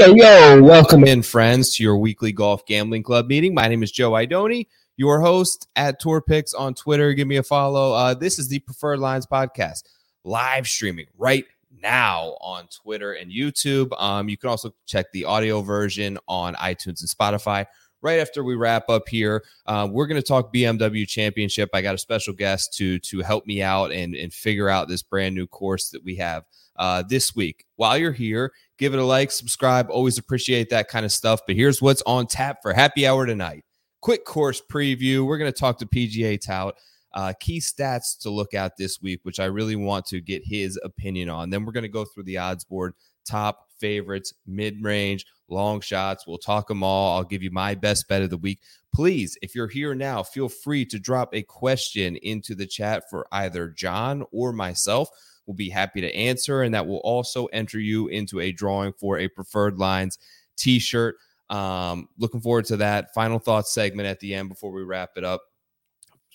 Yo, yo, welcome in, friends, to your weekly golf gambling club meeting. My name is Joe Idoni, your host at Tour Picks on Twitter. Give me a follow. Uh, this is the Preferred Lines podcast, live streaming right now on Twitter and YouTube. Um, you can also check the audio version on iTunes and Spotify. Right after we wrap up here, uh, we're going to talk BMW Championship. I got a special guest to to help me out and and figure out this brand new course that we have uh, this week. While you're here, give it a like, subscribe. Always appreciate that kind of stuff. But here's what's on tap for happy hour tonight. Quick course preview. We're going to talk to PGA Tout. Uh, key stats to look at this week, which I really want to get his opinion on. Then we're going to go through the odds board, top favorites, mid range, long shots. We'll talk them all. I'll give you my best bet of the week. Please, if you're here now, feel free to drop a question into the chat for either John or myself. We'll be happy to answer, and that will also enter you into a drawing for a preferred lines t shirt. Um, looking forward to that final thoughts segment at the end before we wrap it up.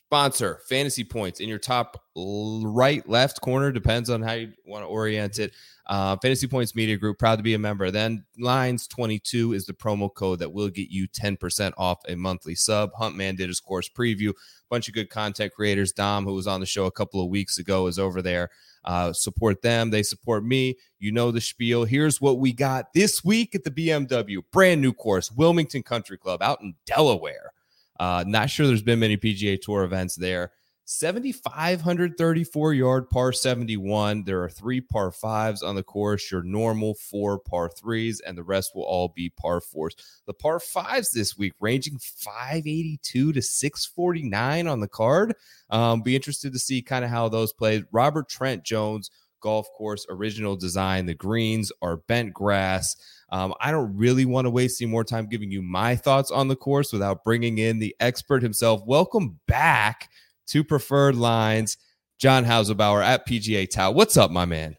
Sponsor fantasy points in your top right, left corner, depends on how you want to orient it. Uh, fantasy Points Media Group, proud to be a member. Then Lines 22 is the promo code that will get you 10% off a monthly sub. Huntman did his course preview. Bunch of good content creators. Dom, who was on the show a couple of weeks ago, is over there. Uh, support them. They support me. You know the spiel. Here's what we got this week at the BMW. Brand new course, Wilmington Country Club out in Delaware. Uh, not sure there's been many PGA Tour events there. 7,534 yard par 71. There are three par fives on the course, your normal four par threes, and the rest will all be par fours. The par fives this week ranging 582 to 649 on the card. Um, be interested to see kind of how those play. Robert Trent Jones golf course original design. The greens are bent grass. Um, I don't really want to waste any more time giving you my thoughts on the course without bringing in the expert himself. Welcome back to Preferred Lines, John Hauselbauer at PGA Tout. What's up, my man?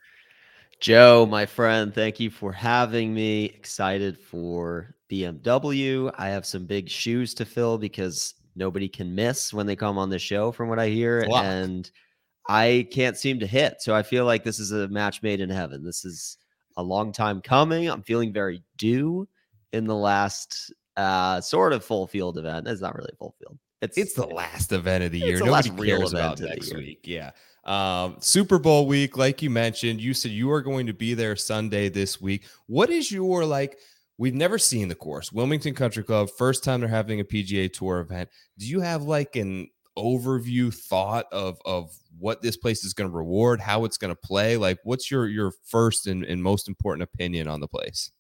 Joe, my friend, thank you for having me. Excited for BMW. I have some big shoes to fill because nobody can miss when they come on the show, from what I hear. And I can't seem to hit. So I feel like this is a match made in heaven. This is a long time coming. I'm feeling very due in the last uh, sort of full field event. It's not really a full field. It's It's the last event of the year. Nobody cares about next week. Yeah. Um, Super Bowl week, like you mentioned, you said you are going to be there Sunday this week. What is your like? We've never seen the course. Wilmington Country Club, first time they're having a PGA Tour event. Do you have like an overview thought of of what this place is going to reward, how it's going to play? Like, what's your your first and, and most important opinion on the place?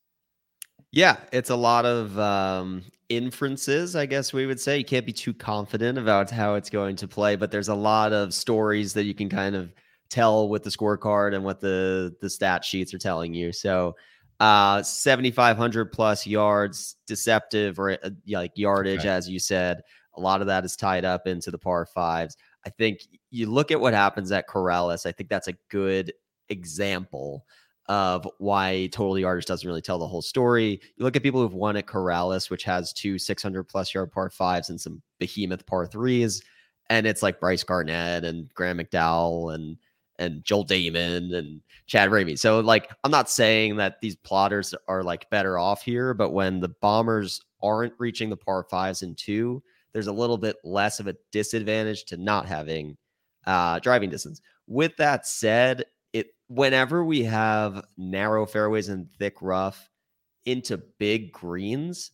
Yeah, it's a lot of um, inferences, I guess we would say. You can't be too confident about how it's going to play, but there's a lot of stories that you can kind of tell with the scorecard and what the the stat sheets are telling you. So, uh, 7,500 plus yards, deceptive or uh, like yardage, Okay. as you said. A lot of that is tied up into the par fives. I think you look at what happens at Corales. I think that's a good example of why total yardage doesn't really tell the whole story. You look at people who've won at Corales, which has two 600 plus yard par fives and some behemoth par threes, and it's like Brice Garnett and Graeme McDowell and and Joel Dahmen and Chad Ramey. So like, I'm not saying that these plotters are like better off here, but when the bombers aren't reaching the par fives and two, there's a little bit less of a disadvantage to not having uh, driving distance. With that said, it whenever we have narrow fairways and thick rough into big greens,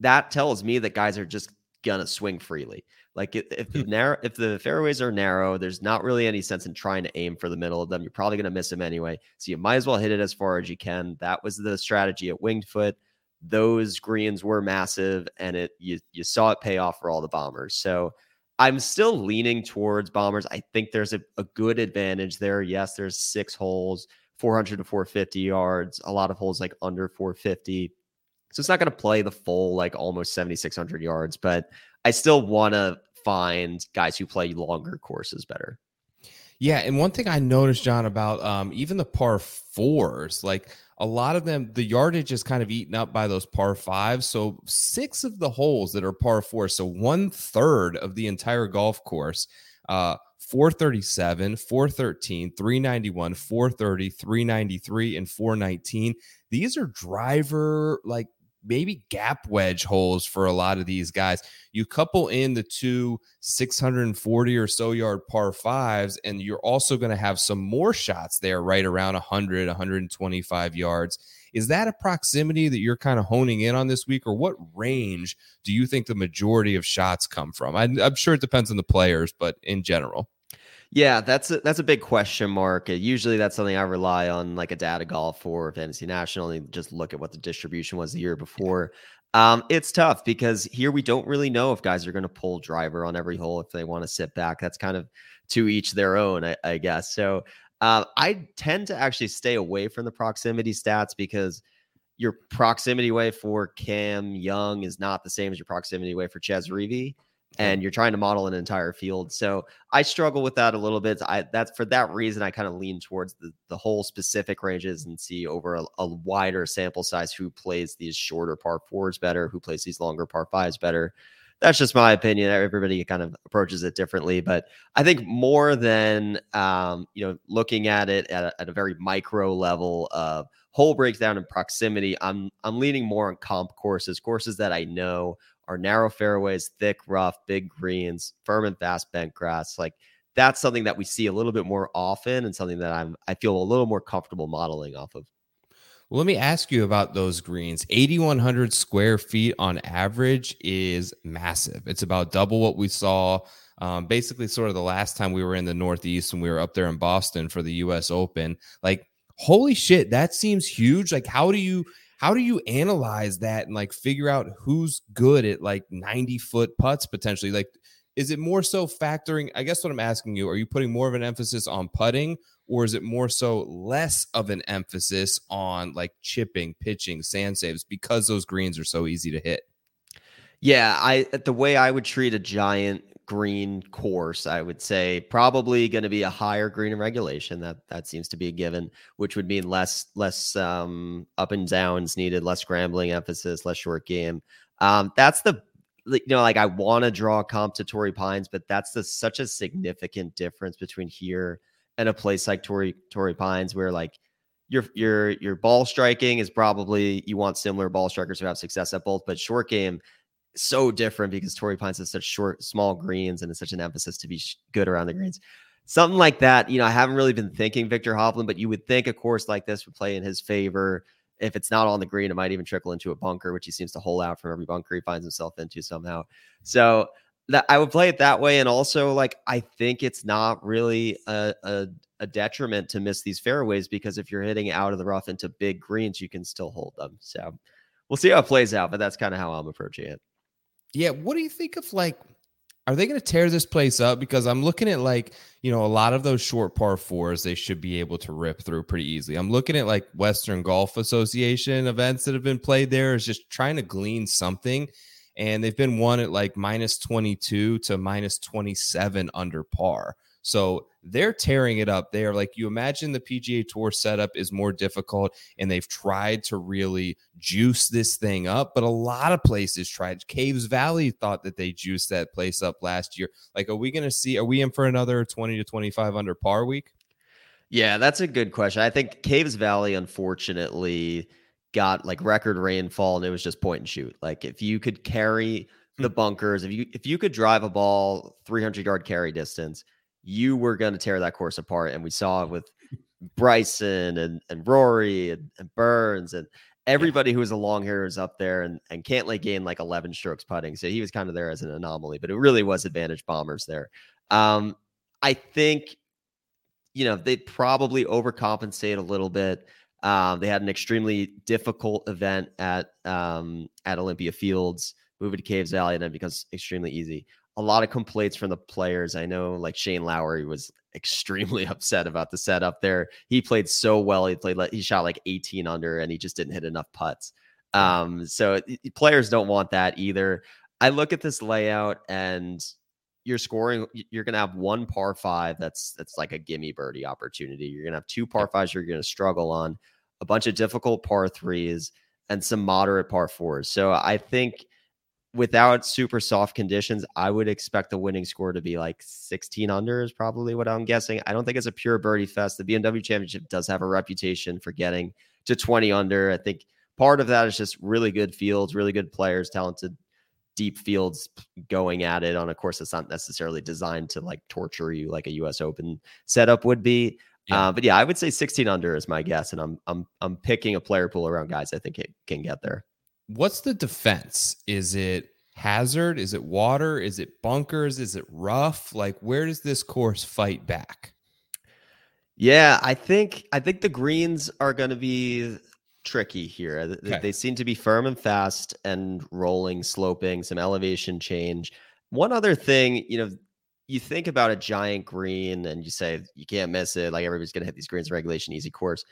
that tells me that guys are just gonna swing freely. Like if, if the narrow, if the fairways are narrow, there's not really any sense in trying to aim for the middle of them. You're probably gonna miss them anyway, so you might as well hit it as far as you can. That was the strategy at Winged Foot. Those greens were massive, and it you you saw it pay off for all the bombers. So I'm still leaning towards bombers. I think there's a, a good advantage there. Yes, there's six holes, 400 to 450 yards, a lot of holes like under 450. So it's not going to play the full like almost 7600 yards, but I still want to find guys who play longer courses better. Yeah, and one thing I noticed, John, about um, even the par fours, like a lot of them, the yardage is kind of eaten up by those par fives. So six of the holes that are par four, so one third of the entire golf course, uh, 437, 413, 391, 430, 393, and 419. These are driver like maybe gap wedge holes for a lot of these guys. You couple in the two 640 or so yard par fives, and you're also going to have some more shots there right around 100, 125 yards. Is that a proximity that you're kind of honing in on this week, or what range do you think the majority of shots come from? I, I'm sure it depends on the players, but in general. Yeah, that's a, that's a big question mark. Usually, that's something I rely on, like a data golf for Fantasy National, and just look at what the distribution was the year before. Um, it's tough because here we don't really know if guys are going to pull driver on every hole if they want to sit back. That's kind of to each their own, I, I guess. So uh, I tend to actually stay away from the proximity stats because your proximity way for Cam Young is not the same as your proximity way for Chez Reavie and you're trying to model an entire field. So I struggle with that a little bit. I that's for that reason I kind of lean towards the the whole specific ranges and see over a, a, wider sample size who plays these shorter par fours better, who plays these longer par fives better. That's just my opinion. Everybody kind of approaches it differently, but I think more than um, you know, looking at it at a, at a very micro level of hole breakdown and proximity, I'm I'm leaning more on comp courses, courses that I know are narrow fairways, thick, rough, big greens, firm and fast bent grass. Like that's something that we see a little bit more often and something that I'm I feel a little more comfortable modeling off of. Let me ask you about those greens. 8,100 square feet on average is massive. It's about double what we saw um, basically sort of the last time we were in the Northeast when we were up there in Boston for the US Open. Like, holy shit, that seems huge. Like, how do you how do you analyze that and like figure out who's good at like 90 foot putts potentially? Like, is it more so factoring? I guess what I'm asking you, are you putting more of an emphasis on putting or is it more so less of an emphasis on like chipping, pitching, sand saves because those greens are so easy to hit? Yeah, I the way I would treat a giant green course, I would say probably going to be a higher green in regulation. That that seems to be a given, which would mean less less um, up and downs needed, less scrambling emphasis, less short game. Um, that's the you know like I want to draw comp to Torrey Pines, but that's the such a significant difference between here and a place like Torrey Torrey Pines, where like your your your ball striking is probably you want similar ball strikers who have success at both, but short game so different because Torrey Pines has such short, small greens and it's such an emphasis to be good around the greens. Something like that, you know, I haven't really been thinking Viktor Hovland, but you would think a course like this would play in his favor. If it's not on the green, it might even trickle into a bunker, which he seems to hole out from every bunker he finds himself into somehow. So that I would play it that way. And also, like, I think it's not really a, a, a detriment to miss these fairways because if you're hitting out of the rough into big greens, you can still hold them. So we'll see how it plays out, but that's kind of how I'm approaching it. Yeah, what do you think of like are they going to tear this place up because I'm looking at like, you know, a lot of those short par 4s they should be able to rip through pretty easily. I'm looking at like Western Golf Association events that have been played there is just trying to glean something and they've been won at like minus 22 to minus 27 under par. So they're tearing it up there. Like you imagine the PGA Tour setup is more difficult and they've tried to really juice this thing up, but a lot of places tried. Caves Valley thought that they juiced that place up last year. Like, are we going to see, are we in for another 20 to 25 under par week? Yeah, that's a good question. I think Caves Valley, unfortunately, got like record rainfall and it was just point and shoot. Like if you could carry the hmm. bunkers, if you if you could drive a ball 300 yard carry distance, you were going to tear that course apart. And we saw it with Bryson and, and Rory and, and Burns and everybody who was a long hitter is up there and, and Cantlay gained like 11 strokes putting. So he was kind of there as an anomaly, but it really was advantage bombers there. Um, I think, you know, they probably overcompensate a little bit. Um, they had an extremely difficult event at um, at Olympia Fields, moving to Caves Valley, and then becomes extremely easy a lot of complaints from the players. I know like Shane Lowry was extremely upset about the setup there. He played so well. He played like he shot like 18 under and he just didn't hit enough putts. Um, so players don't want that either. I look at this layout and you're scoring you're going to have one par 5 that's that's like a gimme birdie opportunity. You're going to have two par 5s you're going to struggle on, a bunch of difficult par 3s and some moderate par 4s. So I think without super soft conditions, I would expect the winning score to be like 16 under is probably what I'm guessing. I don't think it's a pure birdie fest. The BMW championship does have a reputation for getting to 20 under. I think part of that is just really good fields, really good players, talented deep fields going at it on a course that's not necessarily designed to like torture you like a US Open setup would be. Yeah. Uh, but yeah, I would say 16 under is my guess, and I'm I'm I'm picking a player pool around guys I think it can get there. What's the defense? Is it hazard? Is it water? Is it bunkers? Is it rough? Like where does this course fight back? Yeah, I think I think the greens are going to be tricky here. Okay. They seem to be firm and fast and rolling, sloping, some elevation change. One other thing, you know, you think about a giant green and you say you can't miss it. Like everybody's going to hit these greens regulation easy course.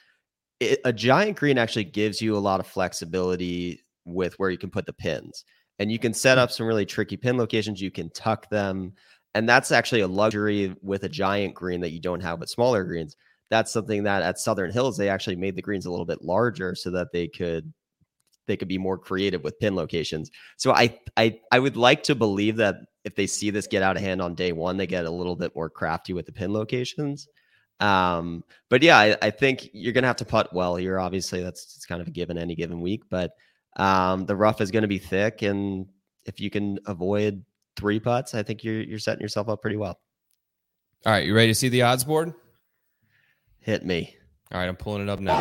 It, a giant green actually gives you a lot of flexibility with where you can put the pins. And you can set hmm. up some really tricky pin locations. You can tuck them. And that's actually a luxury with a giant green that you don't have with smaller greens that's something that at Southern Hills they actually made the greens a little bit larger so that they could they could be more creative with pin locations. So I I I would like to believe that if they see this get out of hand on day one, they get a little bit more crafty with the pin locations. Um, but yeah, I, I think you're gonna have to putt well here. Obviously, that's it's kind of a given any given week, but um, the rough is gonna be thick, and if you can avoid three putts, I think you're you're setting yourself up pretty well. All right, you ready to see the odds board? Hit me. All right, I'm pulling it up now.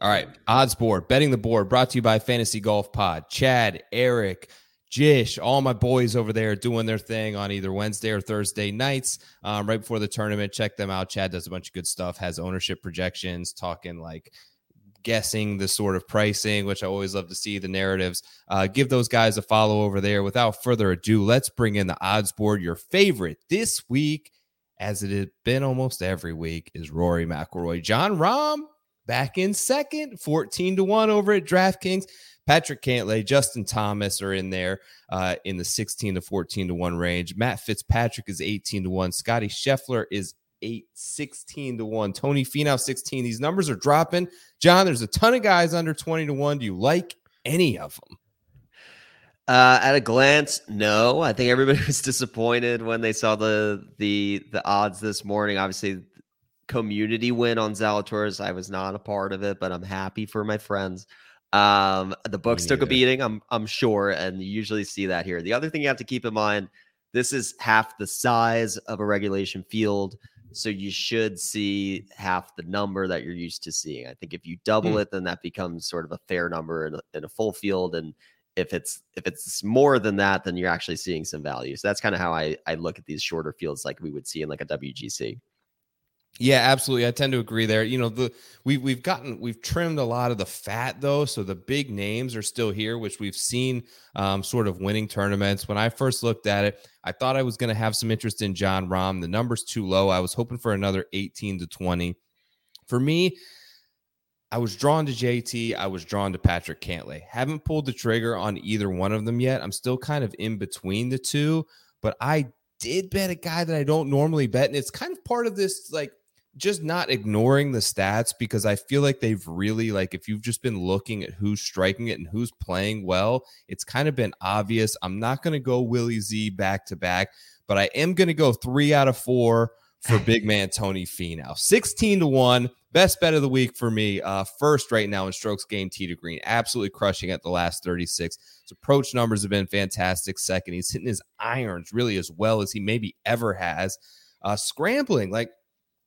All right, odds board, betting the board, brought to you by Fantasy Golf Pod. Chad, Eric, Jish, all my boys over there doing their thing on either Wednesday or Thursday nights, um, right before the tournament. Check them out. Chad does a bunch of good stuff, has ownership projections, talking like guessing the sort of pricing, which I always love to see the narratives. Uh, give those guys a follow over there. Without further ado, let's bring in the odds board. Your favorite this week, as it has been almost every week, is Rory McIlroy. Jon Rahm back in second, 14 to 1 over at DraftKings. Patrick Cantlay, Justin Thomas are in there uh, in the 16 to 14 to 1 range. Matt Fitzpatrick is 18 to 1. Scotty Scheffler is 8, 16 to 1. Tony Finau, 16. These numbers are dropping. John, there's a ton of guys under 20 to 1. Do you like any of them? Uh, at a glance, no. I think everybody was disappointed when they saw the the the odds this morning. Obviously, community win on Zalatoris. I was not a part of it, but I'm happy for my friends. Um, the books took a beating, I'm I'm sure, and you usually see that here. The other thing you have to keep in mind: this is half the size of a regulation field. So you should see half the number that you're used to seeing. I think if you double mm. it, then that becomes sort of a fair number in a, in a full field. And if it's if it's more than that, then you're actually seeing some value. So that's kind of how I I look at these shorter fields, like we would see in like a WGC. Yeah, absolutely. I tend to agree there. You know, the we we've gotten we've trimmed a lot of the fat though, so the big names are still here, which we've seen um, sort of winning tournaments. When I first looked at it, I thought I was going to have some interest in Jon Rahm. The number's too low. I was hoping for another 18 to 20. For me, I was drawn to JT. I was drawn to Patrick Cantlay. Haven't pulled the trigger on either one of them yet. I'm still kind of in between the two, but I did bet a guy that I don't normally bet, and it's kind of part of this like just not ignoring the stats because I feel like they've really like if you've just been looking at who's striking it and who's playing well, it's kind of been obvious. I'm not going to go Willie Z back to back, but I am going to go 3 out of 4 for big man Tony Finau. 16 to 1, best bet of the week for me. Uh first right now in strokes gained tee to green, absolutely crushing at the last 36. His approach numbers have been fantastic. Second, he's hitting his irons really as well as he maybe ever has. Uh scrambling like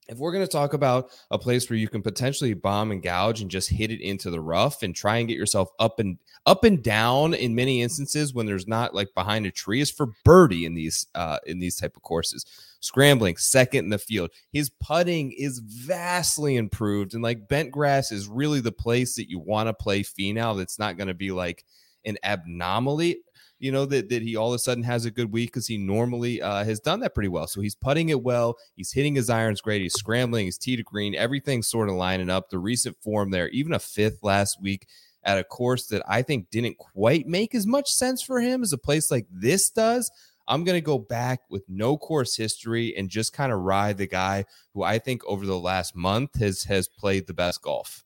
if we're going to talk about a place where you can potentially bomb and gouge and just hit it into the rough and try and get yourself up and up and down in many instances when there's not like behind a tree is for birdie in these uh in these type of courses. Scrambling second in the field. His putting is vastly improved and like bent grass is really the place that you want to play Finau that's not going to be like an abnormally you know, that, that he all of a sudden has a good week because he normally uh, has done that pretty well. So he's putting it well. He's hitting his irons great. He's scrambling his tee to green. Everything's sort of lining up. The recent form there, even a fifth last week at a course that I think didn't quite make as much sense for him as a place like this does. I'm going to go back with no course history and just kind of ride the guy who I think over the last month has has played the best golf.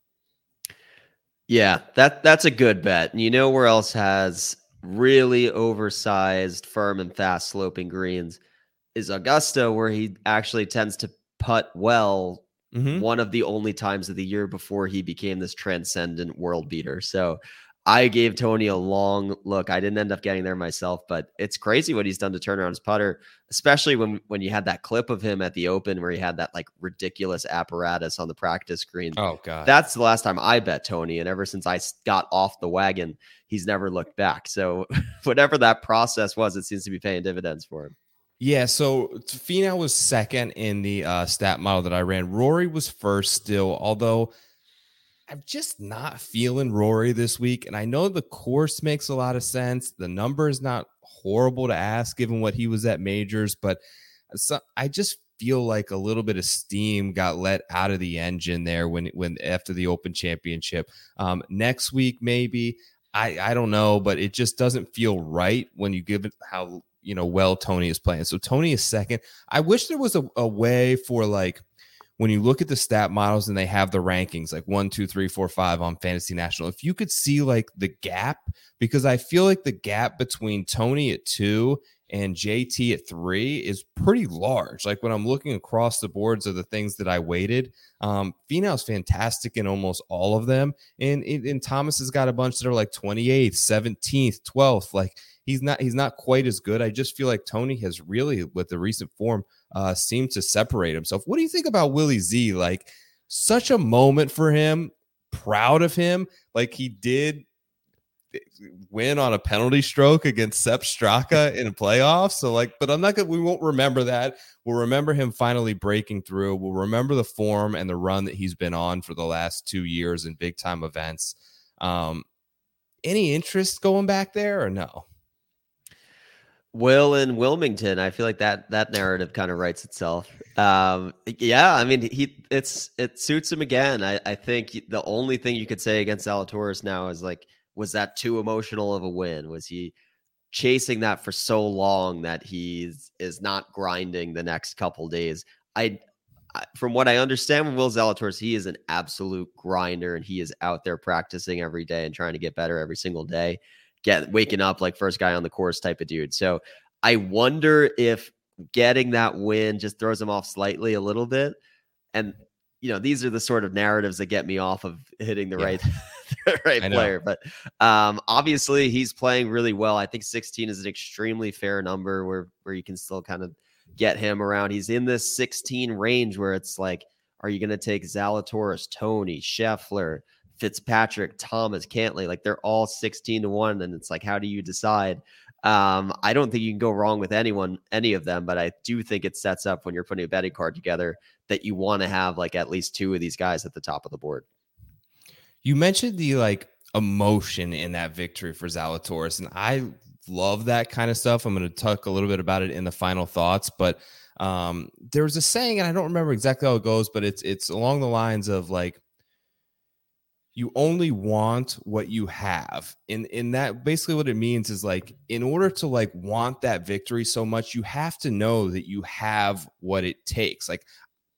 Yeah, that that's a good bet. And you know where else has really oversized, firm and fast sloping greens is Augusta, where he actually tends to putt well. Mm-hmm. One of the only times of the year before he became this transcendent world beater. So I gave Tony a long look. I didn't end up getting there myself, but it's crazy what he's done to turn around his putter, especially when when you had that clip of him at the Open where he had that like ridiculous apparatus on the practice green. Oh god, that's the last time I bet Tony, and ever since I got off the wagon, he's never looked back. So whatever that process was, it seems to be paying dividends for him. Yeah, so Finau was second in the uh, stat model that I ran. Rory was first still, although I'm just not feeling Rory this week. And I know the course makes a lot of sense. The number is not horrible to ask given what he was at majors, but I just feel like a little bit of steam got let out of the engine there when when after the Open Championship. Um, next week, maybe I I don't know, but it just doesn't feel right when you give it how you know well Tony is playing. So Tony is second. I wish there was a, a way for like when you look at the stat models and they have the rankings like one, two, three, four, five on Fantasy National, if you could see like the gap, because I feel like the gap between Tony at two and JT at three is pretty large. Like when I'm looking across the boards of the things that I weighted, um, Finau's fantastic in almost all of them. And, and Thomas has got a bunch that are like 28th, 17th, 12th. Like he's not he's not quite as good. I just feel like Tony has really, with the recent form, uh, seemed to separate himself. What do you think about Willie Z? Like, such a moment for him. Proud of him. Like he did win on a penalty stroke against Sepp Straka in a playoff. So like, but I'm not gonna we won't remember that. We'll remember him finally breaking through. We'll remember the form and the run that he's been on for the last two years in big time events. Um, any interest going back there or no? Will in Wilmington. I feel like that that narrative kind of writes itself. Um, yeah, I mean, he it's it suits him again. I, I think the only thing you could say against Zalatoris now is like, was that too emotional of a win? Was he chasing that for so long that he's is not grinding the next couple days? I, I from what I understand with Will Zalatoris, he is an absolute grinder and he is out there practicing every day and trying to get better every single day get waking up like first guy on the course type of dude. So I wonder if getting that win just throws him off slightly a little bit. And you know, these are the sort of narratives that get me off of hitting the yeah. right the right player. But um obviously he's playing really well. I think 16 is an extremely fair number where where you can still kind of get him around. He's in this 16 range where it's like, are you going to take Zalatoris, Tony, Scheffler, Fitzpatrick, Thomas, Cantlay, like they're all 16 to 1. And it's like, how do you decide? Um, I don't think you can go wrong with anyone, any of them, but I do think it sets up when you're putting a betting card together that you want to have like at least two of these guys at the top of the board. You mentioned the like emotion in that victory for Zalatoris, and I love that kind of stuff. I'm going to talk a little bit about it in the final thoughts, but um, there was a saying, and I don't remember exactly how it goes, but it's it's along the lines of like you only want what you have. And and that basically what it means is like in order to like want that victory so much you have to know that you have what it takes. Like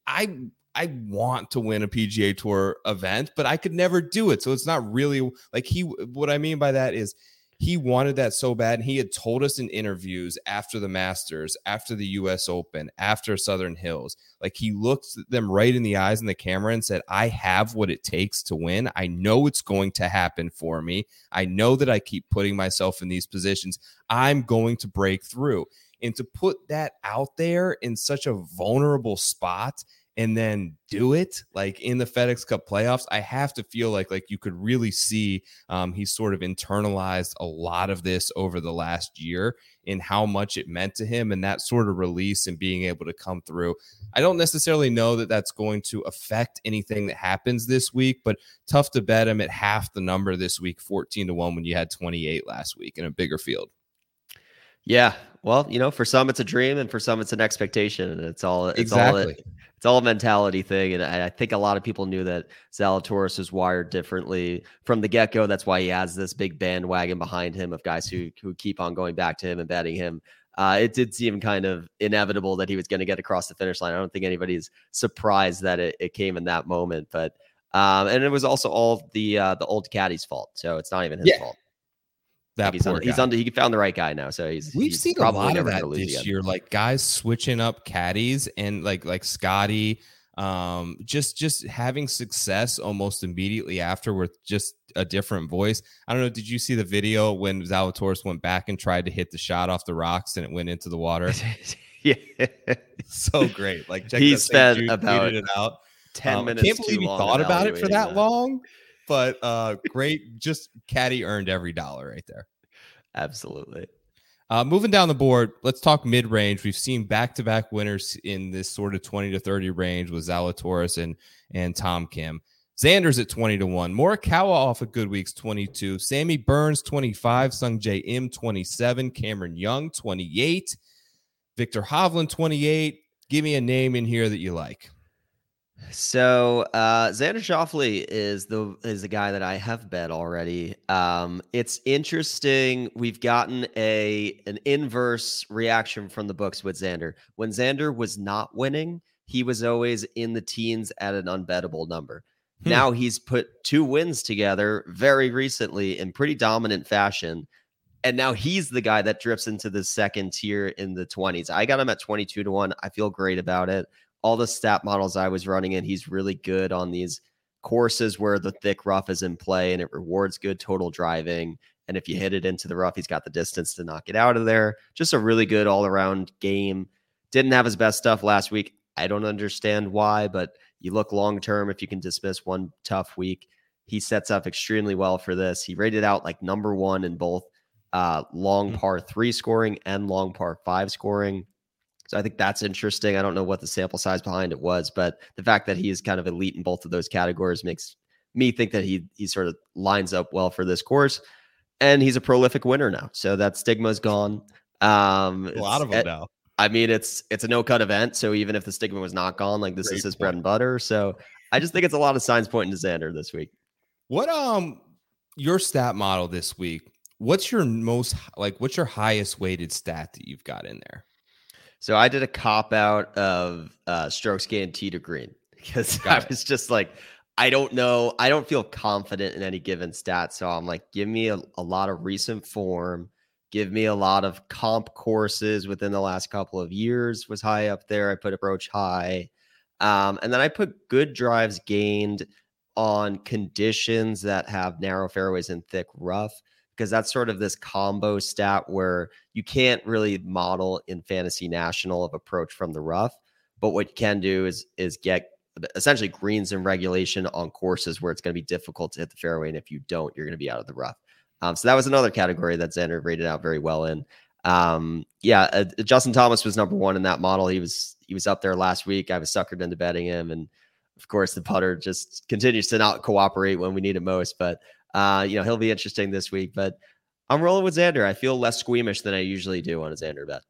i i want to win a pga tour event but i could never do it. So it's not really like he what i mean by that is he wanted that so bad. And he had told us in interviews after the Masters, after the US Open, after Southern Hills, like he looked them right in the eyes in the camera and said, I have what it takes to win. I know it's going to happen for me. I know that I keep putting myself in these positions. I'm going to break through. And to put that out there in such a vulnerable spot and then do it like in the FedEx Cup playoffs, I have to feel like like you could really see um, he's sort of internalized a lot of this over the last year in how much it meant to him and that sort of release and being able to come through. I don't necessarily know that that's going to affect anything that happens this week, but tough to bet him at half the number this week, 14 to 1 when you had 28 last week in a bigger field. Yeah. Well, you know, for some it's a dream, and for some it's an expectation, and it's all it's Exactly. all a, it's all a mentality thing. And I, I think a lot of people knew that Zalatoris was wired differently from the get go. That's why he has this big bandwagon behind him of guys who who keep on going back to him and betting him. Uh, it did seem kind of inevitable that he was going to get across the finish line. I don't think anybody's surprised that it, it came in that moment, but um, and it was also all the uh, the old caddy's fault. So it's not even his Yeah. fault. That he's poor on, he's guy. on. He found the right guy now. So he's We've he's seen a lot of that gonna lose this again. year, like guys switching up caddies and like like Scotty, um, just just having success almost immediately after with just a different voice. I don't know. Did you see the video when Zalatoris went back and tried to hit the shot off the rocks and it went into the water? yeah. so great. Like check He that spent about it out. 10 Um, minutes. I can't too believe he thought about it for evaluating that long. But uh great, just caddy earned every dollar right there. Absolutely. Uh, moving down the board, let's talk mid range. We've seen back to back winners in this sort of 20 to 30 range with Zalatoris and, and Tom Kim. Xander's at 20 to 1. Morikawa off a good week's 22. Sammy Burns 25. Sungjae Im 27. Cameron Young 28. Viktor Hovland 28. Give me a name in here that you like. So uh Xander Schauffele is the is the guy that I have bet already. Um it's interesting. We've gotten a an inverse reaction from the books with Xander. When Xander was not winning, he was always in the teens at an unbettable number. Hmm. Now he's put two wins together very recently in pretty dominant fashion. And now he's the guy that drifts into the second tier in the 20s. I got him at 22 to 1. I feel great about it all the stat models I was running in, he's really good on these courses where the thick rough is in play and it rewards good total driving. And if you hit it into the rough, he's got the distance to knock it out of there. Just a really good all around game. Didn't have his best stuff last week. I don't understand why, but you look long term if you can dismiss one tough week. He sets up extremely well for this. He rated out like number one in both uh, long Mm. par three scoring and long par five scoring. I think that's interesting. I don't know what the sample size behind it was, but the fact that he is kind of elite in both of those categories makes me think that he he sort of lines up well for this course. And he's a prolific winner now. So that stigma's gone. Um A lot of them it- now. I mean, it's it's a no cut event. So even if the stigma was not gone, like this Great is his bread and butter. So I just think it's a lot of signs pointing to Xander this week. What um your stat model this week? What's your most like what's your highest weighted stat that you've got in there? So I did a cop out of uh, strokes gained tee to green because Got I it. was just like, I don't know. I don't feel confident in any given stat. So I'm like, give me a, a lot of recent form. Give me a lot of comp courses within the last couple of years was high up there. I put approach high. Um, and then I put good drives gained on conditions that have narrow fairways and thick rough because that's sort of this combo stat where you can't really model in fantasy national of approach from the rough but what you can do is is get essentially greens in regulation on courses where it's going to be difficult to hit the fairway and if you don't you're going to be out of the rough. Um, so that was another category that Xander rated out very well in. Um, yeah uh, Justin Thomas was number one in that model. He was he was up there last week. I was suckered into betting him and of course the putter just continues to not cooperate when we need it most but uh, you know, he'll be interesting this week, but I'm rolling with Xander. I feel less squeamish than I usually do on a Xander bet.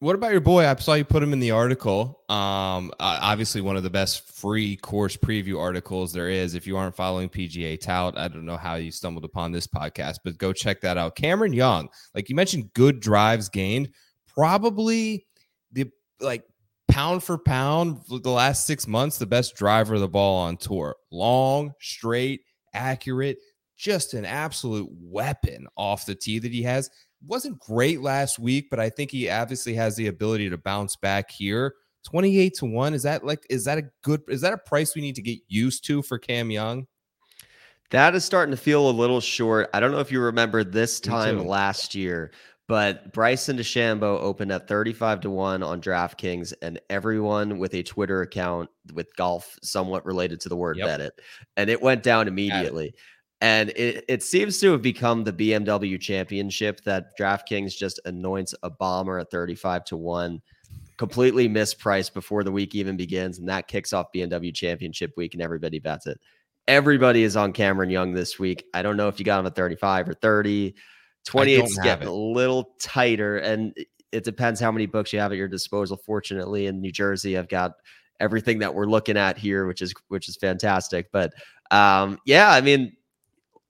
What about your boy? I saw you put him in the article. Um, obviously one of the best free course preview articles there is. If you aren't following PGA Tout, I don't know how you stumbled upon this podcast, but go check that out. Cameron Young, like you mentioned, good drives gained. Probably the like pound for pound the last six months, the best driver of the ball on tour. Long, straight, accurate, just an absolute weapon off the tee that he has. Wasn't great last week, but I think he obviously has the ability to bounce back here. 28 to 1. Is that like is that a good is that a price we need to get used to for Cam Young? That is starting to feel a little short. I don't know if you remember this time last year, but Bryson DeChambeau opened at 35 to 1 on DraftKings, and everyone with a Twitter account with golf somewhat related to the word Yep. bet it. And it went down immediately. And it, it seems to have become the BMW championship that DraftKings just anoints a bomber at 35 to 1, completely mispriced before the week even begins. And that kicks off BMW championship week, and everybody bets it. Everybody is on Cameron Young this week. I don't know if you got him at 35 or 30. 28 is getting it. a little tighter, and it- it depends how many books you have at your disposal. Fortunately, in New Jersey, I've got everything that we're looking at here, which is which is fantastic. But um, yeah, I mean,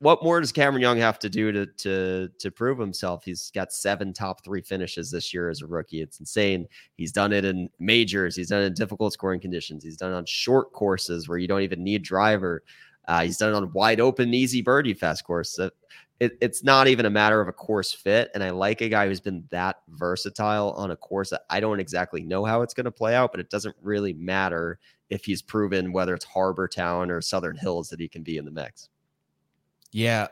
what more does Cameron Young have to do to to to prove himself? He's got seven top three finishes this year as a rookie. It's insane. He's done it in majors. He's done it in difficult scoring conditions. He's done it on short courses where you don't even need driver. Uh, he's done it on wide open, easy birdie fast course. It, it's not even a matter of a course fit. And I like a guy who's been that versatile on a course that I don't exactly know how it's going to play out, but it doesn't really matter if he's proven whether it's Harbor Town or Southern Hills that he can be in the mix. Yeah,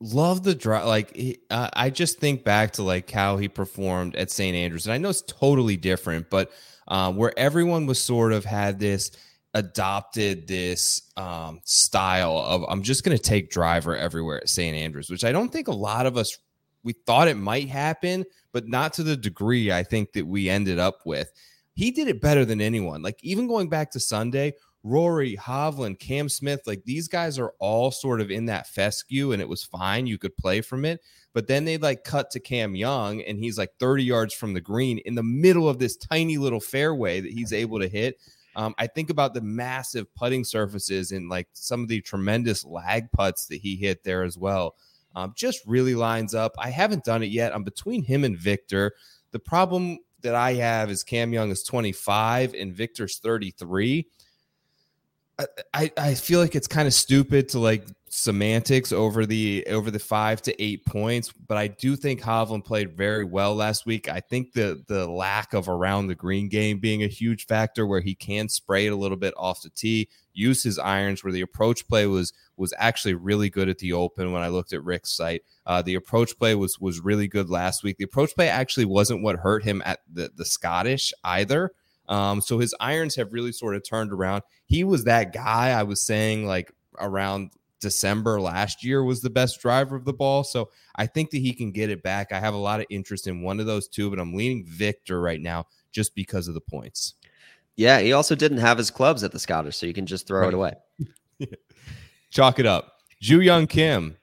love the drive. Like he, uh, I just think back to like how he performed at St. Andrews, and I know it's totally different, but um, where everyone was sort of had this adopted this um, style of I'm just going to take driver everywhere at St. Andrews, which I don't think a lot of us we thought it might happen, but not to the degree I think that we ended up with. He did it better than anyone. Like even going back to Sunday, Rory, Hovland, Cam Smith, like these guys are all sort of in that fescue and it was fine. You could play from it. But then they like cut to Cam Young and he's like 30 yards from the green in the middle of this tiny little fairway that he's able to hit. Um, I think about the massive putting surfaces and like some of the tremendous lag putts that he hit there as well. Um, just really lines up. I haven't done it yet. I'm between him and Viktor. The problem that I have is Cam Young is 25 and Viktor's 33. I, I, feel like it's kind of stupid to like semantics over the over the five to eight points, but I do think Hovland played very well last week. I think the the lack of around the green game being a huge factor where he can spray it a little bit off the tee, use his irons where the approach play was was actually really good at the open when I looked at Rick's site. Uh, the approach play was was really good last week. The approach play actually wasn't what hurt him at the, the Scottish either. Um, so his irons have really sort of turned around. He was that guy I was saying like around December last year was the best driver of the ball. So I think that he can get it back. I have a lot of interest in one of those two, but I'm leaning Viktor right now just because of the points. Yeah, he also didn't have his clubs at the Scottish, so you can just throw Right. it away. Chalk it up. Joohyung Kim,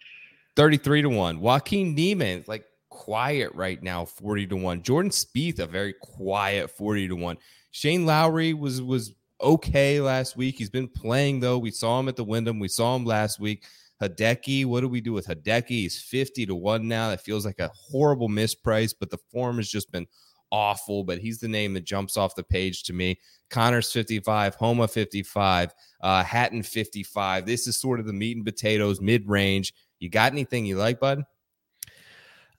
33 to 1. Joaquin Niemann, like quiet right now, 40 to 1. Jordan Spieth, a very quiet 40 to 1. Shane Lowry was was okay last week. He's been playing though. We saw him at the Wyndham. We saw him last week. Hideki, what do we do with Hideki? He's 50 to 1 now. That feels like a horrible misprice, but the form has just been awful. But he's the name that jumps off the page to me. Conners 55, Homa 55, uh, Hatton 55. This is sort of the meat and potatoes mid range. You got anything you like, bud?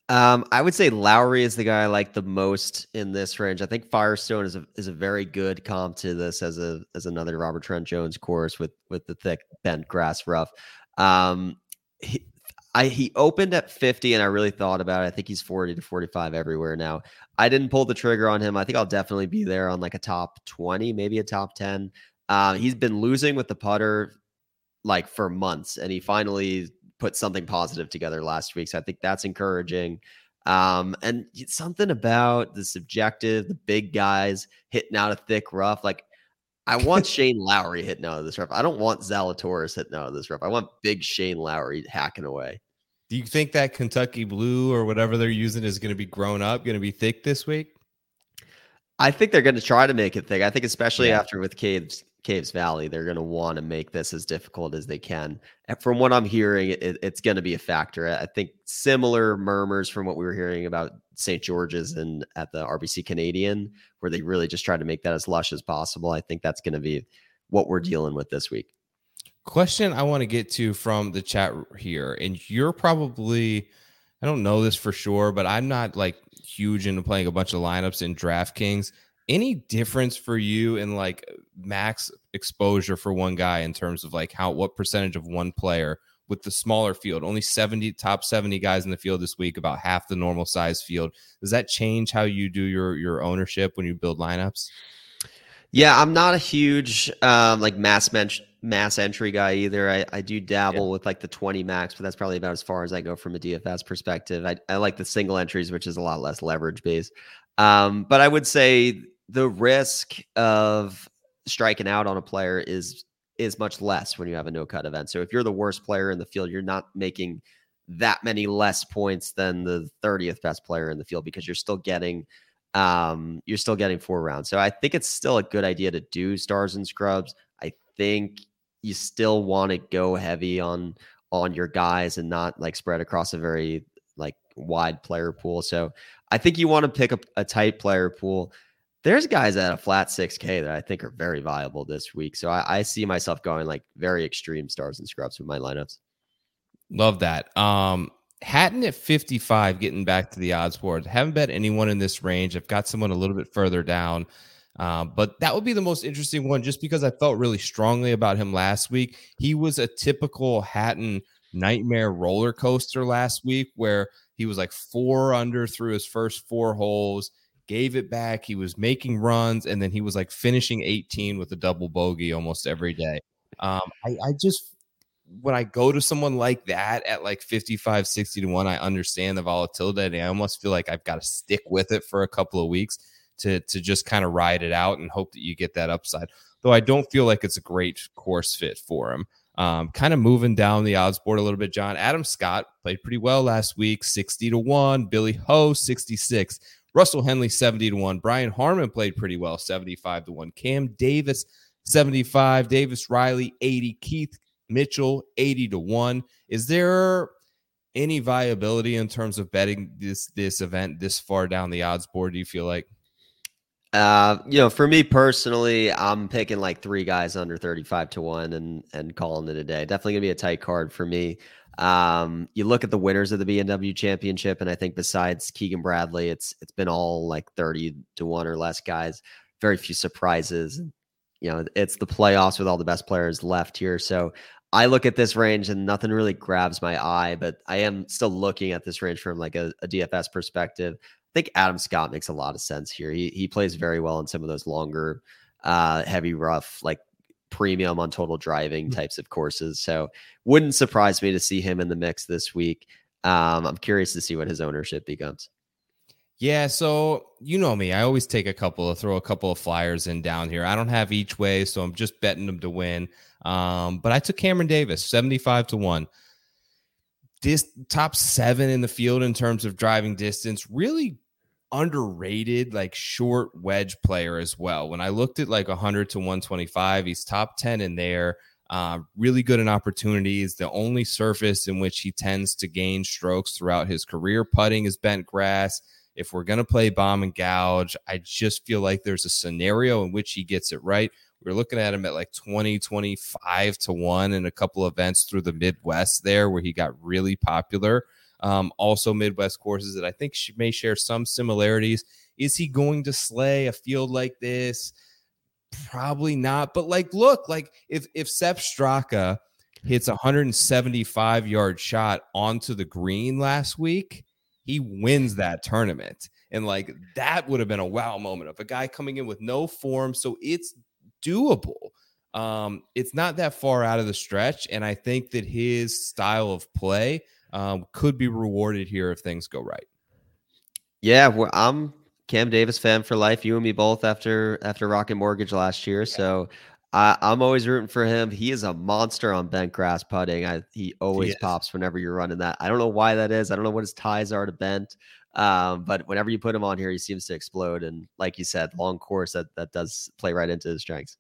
Um, I would say Lowry is the guy I like the most in this range. I think Firestone is a is a very good comp to this as a as another Robert Trent Jones course with with the thick bent grass rough. Um, he, I he opened at 50 and I really thought about it. I think he's 40 to 45 everywhere now. I didn't pull the trigger on him. I think I'll definitely be there on like a top 20, maybe a top 10. Uh, he's been losing with the putter like for months, and he finally put something positive together last week. So I think that's encouraging. Um, and something about the subjective, the big guys hitting out a thick rough. Like I want Shane Lowry hitting out of this rough. I don't want Zalatoris hitting out of this rough. I want big Shane Lowry hacking away. Do you think that Kentucky blue or whatever they're using is going to be grown up, going to be thick this week? I think they're going to try to make it thick. I think especially Yeah. after with Caves Caves Valley, they're going to want to make this as difficult as they can. And from what I'm hearing, it, it's going to be a factor. I think similar murmurs from what we were hearing about St. George's and at the RBC Canadian, where they really just try to make that as lush as possible. I think that's going to be what we're dealing with this week. Question I want to get to from the chat here, and you're probably, I don't know this for sure, but I'm not like huge into playing a bunch of lineups in DraftKings. Any difference for you in like max exposure for one guy in terms of like how what percentage of one player with the smaller field? Only 70 top 70 guys in the field this week, about half the normal size field. Does that change how you do your your ownership when you build lineups? Yeah, I'm not a huge um, like mass mench, mass entry guy either. I, I do dabble with like the 20 max, but that's probably about as far as I go from a DFS perspective. I, I like the single entries, which is a lot less leverage based. Um, but I would say the risk of striking out on a player is is much less when you have a no cut event. So if you're the worst player in the field, you're not making that many less points than the 30th best player in the field because you're still getting um you're still getting four rounds. So I think it's still a good idea to do stars and scrubs. I think you still want to go heavy on on your guys and not like spread across a very like wide player pool. So I think you want to pick up a tight player pool. There's guys at a flat 6K that I think are very viable this week. So I, I see myself going like very extreme stars and scrubs with my lineups. Love that. Um, Hatton at 55, getting back to the odds board. Haven't bet anyone in this range. I've got someone a little bit further down. Um, but that would be the most interesting one just because I felt really strongly about him last week. He was a typical Hatton nightmare roller coaster last week where he was like four under through his first four holes, gave it back. He was making runs, and then he was like finishing 18 with a double bogey almost every day. Um, I, I just, when I go to someone like that at like 55, 60 to 1, I understand the volatility. And I almost feel like I've got to stick with it for a couple of weeks to to just kind of ride it out and hope that you get that upside. Though I don't feel like it's a great course fit for him. Um, kind of moving down the odds board a little bit. John Adam Scott played pretty well last week, sixty to one. Billy Ho sixty six. Russell Henley seventy to one. Brian Harman played pretty well, seventy five to one. Cam Davis seventy five. Davis Riley eighty. Keith Mitchell eighty to one. Is there any viability in terms of betting this this event this far down the odds board? Do you feel like? Uh, you know, for me personally, I'm picking like three guys under 35 to one and and calling it a day. Definitely gonna be a tight card for me. Um, you look at the winners of the BMW championship, and I think besides Keegan Bradley, it's it's been all like 30 to one or less guys. Very few surprises. You know, it's the playoffs with all the best players left here. So I look at this range and nothing really grabs my eye, but I am still looking at this range from like a, a DFS perspective. I think Adam Scott makes a lot of sense here. He he plays very well in some of those longer, uh, heavy rough, like premium on total driving mm-hmm. types of courses. So wouldn't surprise me to see him in the mix this week. Um, I'm curious to see what his ownership becomes. Yeah, so you know me. I always take a couple of throw a couple of flyers in down here. I don't have each way, so I'm just betting them to win. Um, but I took Cameron Davis, 75 to 1 this top seven in the field in terms of driving distance, really underrated, like short wedge player as well. When I looked at like 100 to 125, he's top 10 in there. Uh, really good in opportunities. The only surface in which he tends to gain strokes throughout his career putting is bent grass. If we're going to play bomb and gouge, I just feel like there's a scenario in which he gets it right. We are looking at him at like 20, 25 to 1 in a couple events through the Midwest there where he got really popular. Um, also, Midwest courses that I think she may share some similarities. Is he going to slay a field like this? Probably not. But like, look, like if if Sepp Straka hits a 175 yard shot onto the green last week, he wins that tournament. And like that would have been a wow moment of a guy coming in with no form. So it's doable. Um, it's not that far out of the stretch. And I think that his style of play um, could be rewarded here if things go right. Yeah, well, I'm Cam Davis fan for life. You and me both after after Rocket Mortgage last year. So I, am always rooting for him. He is a monster on bent grass putting. I, he always he pops whenever you're running that. I don't know why that is. I don't know what his ties are to bent. Um, but whenever you put him on here, he seems to explode. And like you said, long course that that does play right into his strengths.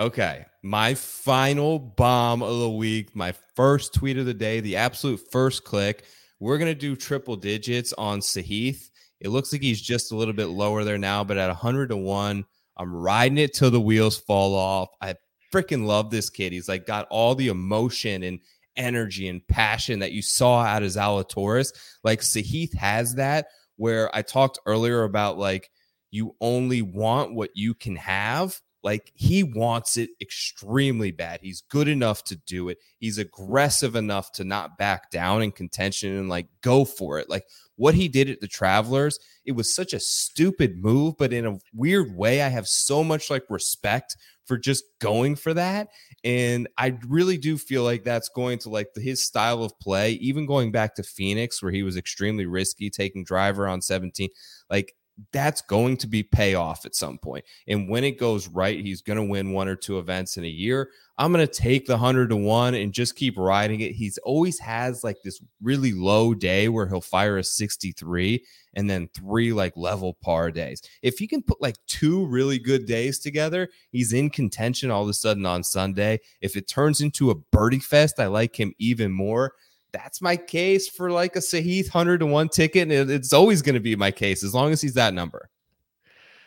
Okay. My final bomb of the week, my first tweet of the day, the absolute first click. We're going to do triple digits on Sahith. It looks like he's just a little bit lower there now, but at 100 to 1, I'm riding it till the wheels fall off. I freaking love this kid. He's like got all the emotion and energy and passion that you saw out of Zalatoris. Like Sahith has that where I talked earlier about like you only want what you can have like he wants it extremely bad. He's good enough to do it. He's aggressive enough to not back down in contention and like go for it. Like what he did at the Travelers, it was such a stupid move, but in a weird way, I have so much like respect for just going for that. And I really do feel like that's going to like his style of play, even going back to Phoenix, where he was extremely risky taking driver on 17. Like that's going to be payoff at some point. And when it goes right, he's going to win one or two events in a year. I'm going to take the 100 to 1 and just keep riding it. He's always has like this really low day where he'll fire a 63 and then three like level par days. If he can put like two really good days together, he's in contention all of a sudden on Sunday. If it turns into a birdie fest, I like him even more that's my case for like a Sahith 100 to 1 ticket. And it's always going to be my case as long as he's that number.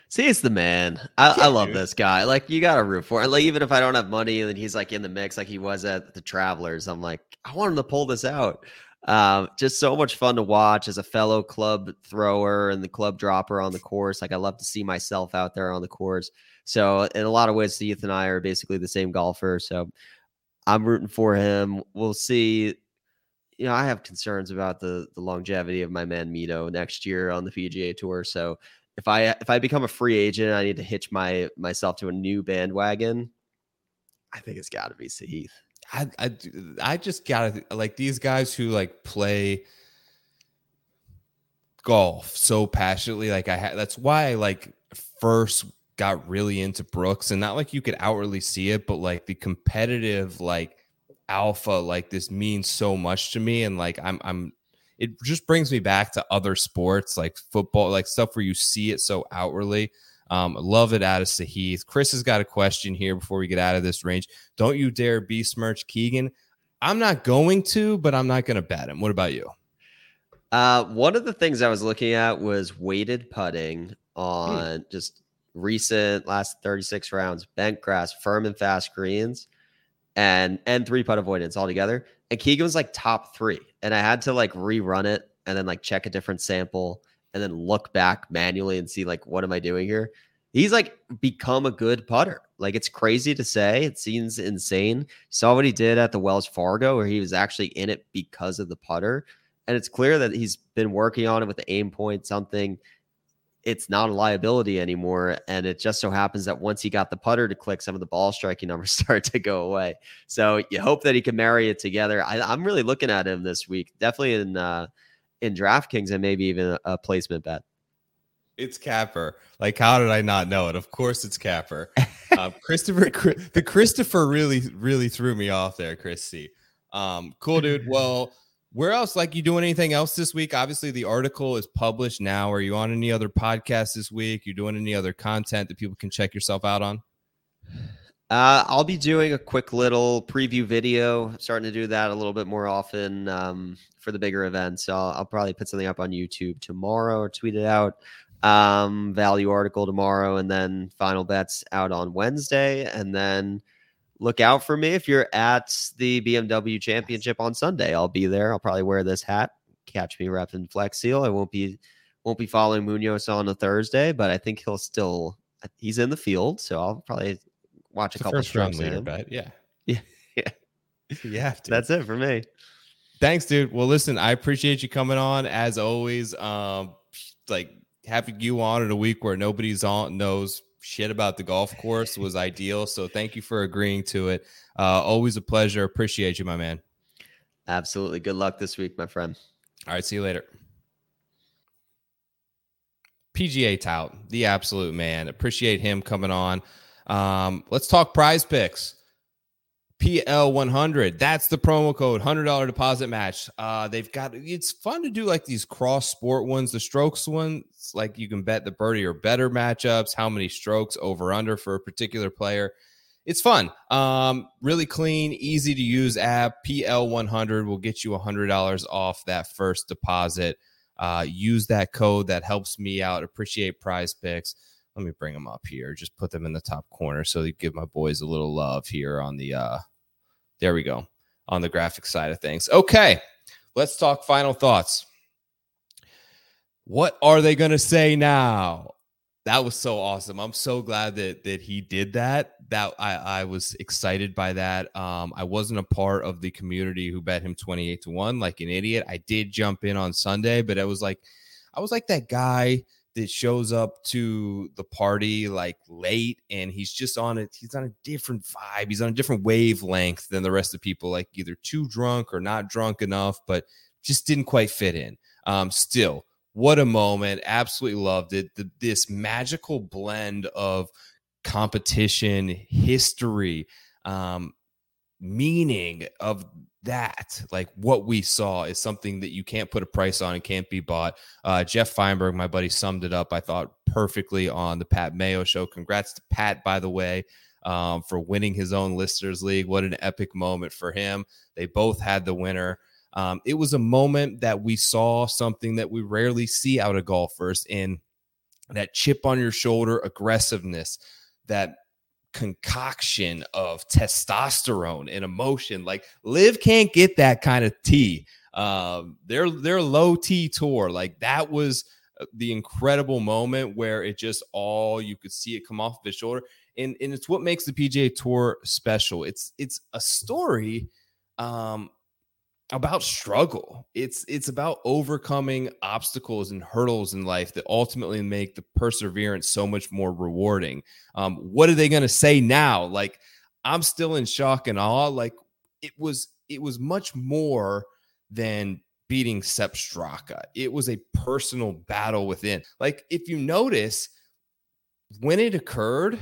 See, it's the man. I, I love this guy. Like, you got to root for it. Like, even if I don't have money and he's like in the mix, like he was at the Travelers, I'm like, I want him to pull this out. Um, just so much fun to watch as a fellow club thrower and the club dropper on the course. Like, I love to see myself out there on the course. So, in a lot of ways, Sahith and I are basically the same golfer. So, I'm rooting for him. We'll see you know, I have concerns about the the longevity of my man Mito next year on the PGA Tour. So if I if I become a free agent, I need to hitch my myself to a new bandwagon. I think it's got to be Sahith. I, I I just gotta like these guys who like play golf so passionately. Like I had that's why I like first got really into Brooks, and not like you could outwardly see it, but like the competitive like alpha like this means so much to me and like i'm i'm it just brings me back to other sports like football like stuff where you see it so outwardly um love it out of Sahith. chris has got a question here before we get out of this range don't you dare besmirch keegan i'm not going to but i'm not going to bet him what about you uh one of the things i was looking at was weighted putting hmm. on hmm. just recent last 36 rounds bent grass firm and fast greens and and three putt avoidance altogether. And Keegan was like top three. And I had to like rerun it and then like check a different sample and then look back manually and see like what am I doing here? He's like become a good putter. Like it's crazy to say. It seems insane. saw what he did at the Wells Fargo where he was actually in it because of the putter. And it's clear that he's been working on it with the aim point, something it's not a liability anymore. And it just so happens that once he got the putter to click, some of the ball striking numbers start to go away. So you hope that he can marry it together. I, am really looking at him this week, definitely in uh, in DraftKings and maybe even a, placement bet. It's Capper. Like, how did I not know it? Of course, it's Capper. Um, Christopher, the Christopher really, really threw me off there, Chris C. Um, cool, dude. Well, where else? Like you doing anything else this week? Obviously, the article is published now. Are you on any other podcasts this week? You doing any other content that people can check yourself out on? Uh, I'll be doing a quick little preview video. starting to do that a little bit more often um, for the bigger events. So I'll, I'll, probably put something up on YouTube tomorrow or tweet it out. Um, value article tomorrow, and then final bets out on Wednesday, and then look out for me if you're at the BMW Championship on Sunday. I'll be there. I'll probably wear this hat. Catch me repping Flex Seal. I won't be won't be following Munoz on a Thursday, but I think he'll still he's in the field, so I'll probably watch a couple first round leader bet. Yeah, yeah, yeah. You have to. That's it for me. Thanks, dude. Well, listen, I appreciate you coming on as always. Um, like having you on in a week where nobody's on knows shit about the golf course was ideal. So thank you for agreeing to it. Uh, always a pleasure. Appreciate you, my man. Absolutely. Good luck this week, my friend. All right. See you later. PGA tout, the absolute man. Appreciate him coming on. Um, let's talk PrizePicks. PL100. That's the promo code. $100 deposit match. Uh, they've got it's fun to do like these cross sport ones, the strokes ones. Like you can bet the birdie or better matchups, how many strokes over under for a particular player. It's fun. Um, really clean, easy to use app. PL100 will get you $100 off that first deposit. Uh, use that code that helps me out. Appreciate PrizePicks let me bring them up here. Just put them in the top corner so they give my boys a little love here on the uh there we go. On the graphic side of things. Okay. Let's talk final thoughts. What are they going to say now? That was so awesome. I'm so glad that that he did that. That I I was excited by that. Um I wasn't a part of the community who bet him 28 to 1 like an idiot. I did jump in on Sunday, but I was like I was like that guy that shows up to the party like late and he's just on it he's on a different vibe he's on a different wavelength than the rest of the people like either too drunk or not drunk enough but just didn't quite fit in um still what a moment. Absolutely loved it. The, this magical blend of competition, history, um, meaning of that, like what we saw, is something that you can't put a price on and can't be bought. Uh, Jeff Feinberg, my buddy, summed it up, I thought, perfectly on the Pat Mayo show. Congrats to Pat, by the way, um, for winning his own Listeners League. What an epic moment for him. They both had the winner. Um, it was a moment that we saw something that we rarely see out of golfers in that chip on your shoulder aggressiveness, that concoction of testosterone and emotion. Like LIV can't get that kind of tea. Um, their their low T tour, like that was uh, the incredible moment where it just all you could see it come off of his shoulder. And, and it's what makes the PGA Tour special. It's it's a story um, about struggle. It's it's about overcoming obstacles and hurdles in life that ultimately make the perseverance so much more rewarding. Um, what are they going to say now? Like I'm still in shock and awe. Like it was it was much more than beating Sepp Straka. It was a personal battle within. Like if you notice when it occurred,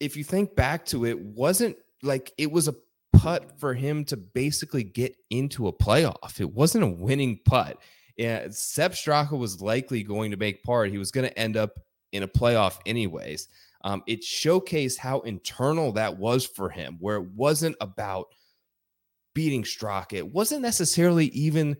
if you think back to it, wasn't like it was a putt for him to basically get into a playoff. It wasn't a winning putt. Yeah, Sepp Straka was likely going to make part. He was going to end up in a playoff anyways. Um, it showcased how internal that was for him, where it wasn't about beating Straka. It wasn't necessarily even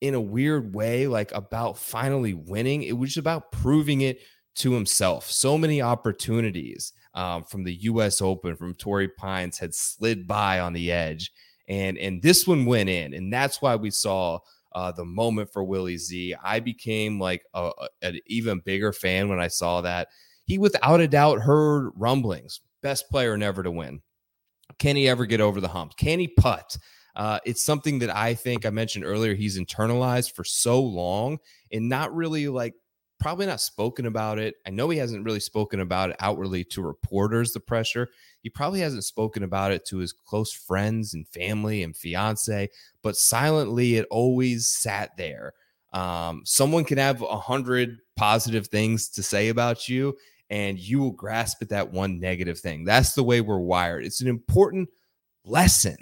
in a weird way like about finally winning. It was just about proving it to himself. So many opportunities um, from the U.S. Open, from Torrey Pines, had slid by on the edge, and and this one went in, and that's why we saw uh, the moment for Willie Z. I became like a, a, an even bigger fan when I saw that. He, without a doubt, heard rumblings. Best player never to win. Can he ever get over the hump? Can he putt? Uh, it's something that I think I mentioned earlier. He's internalized for so long and not really like probably not spoken about it. I know he hasn't really spoken about it outwardly to reporters, the pressure. He probably hasn't spoken about it to his close friends and family and fiance, but silently it always sat there. Um, someone can have a hundred positive things to say about you, and you will grasp at that one negative thing. That's the way we're wired. It's an important lesson.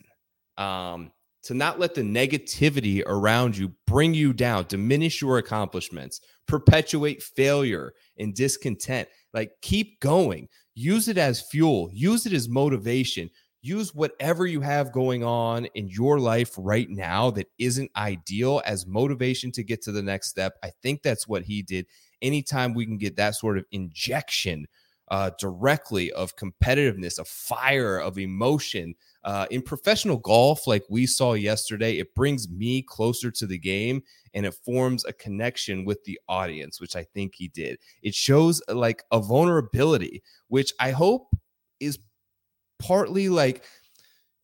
Um, to not let the negativity around you bring you down, diminish your accomplishments, perpetuate failure and discontent. Like, keep going. Use it as fuel, use it as motivation. Use whatever you have going on in your life right now that isn't ideal as motivation to get to the next step. I think that's what he did. Anytime we can get that sort of injection uh, directly of competitiveness, of fire, of emotion, uh, in professional golf, like we saw yesterday, it brings me closer to the game and it forms a connection with the audience, which I think he did. It shows uh, like a vulnerability, which I hope is partly like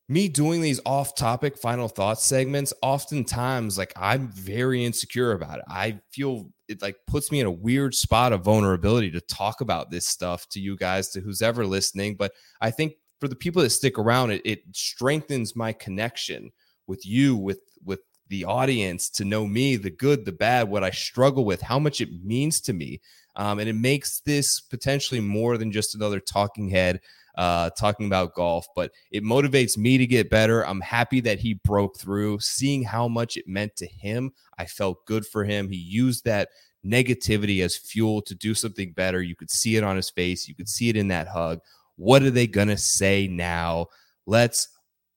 me doing these off topic final thoughts segments. Oftentimes, like I'm very insecure about it. I feel it like puts me in a weird spot of vulnerability to talk about this stuff to you guys, to who's ever listening. But I think for the people that stick around, it it strengthens my connection with you, with with the audience to know me, the good, the bad, what I struggle with, how much it means to me. Um, and it makes this potentially more than just another talking head uh, talking about golf, but it motivates me to get better. I'm happy that he broke through, seeing how much it meant to him. I felt good for him. He used that negativity as fuel to do something better. You could see it on his face, you could see it in that hug. What are they going to say now? Let's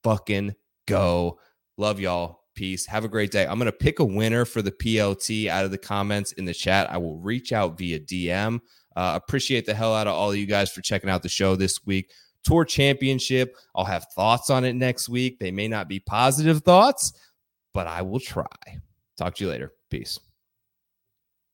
fucking go. Love y'all. Peace. Have a great day. I'm going to pick a winner for the PLT out of the comments in the chat. I will reach out via DM. Uh, appreciate the hell out of all of you guys for checking out the show this week. Tour Championship. I'll have thoughts on it next week. They may not be positive thoughts, but I will try. Talk to you later. Peace.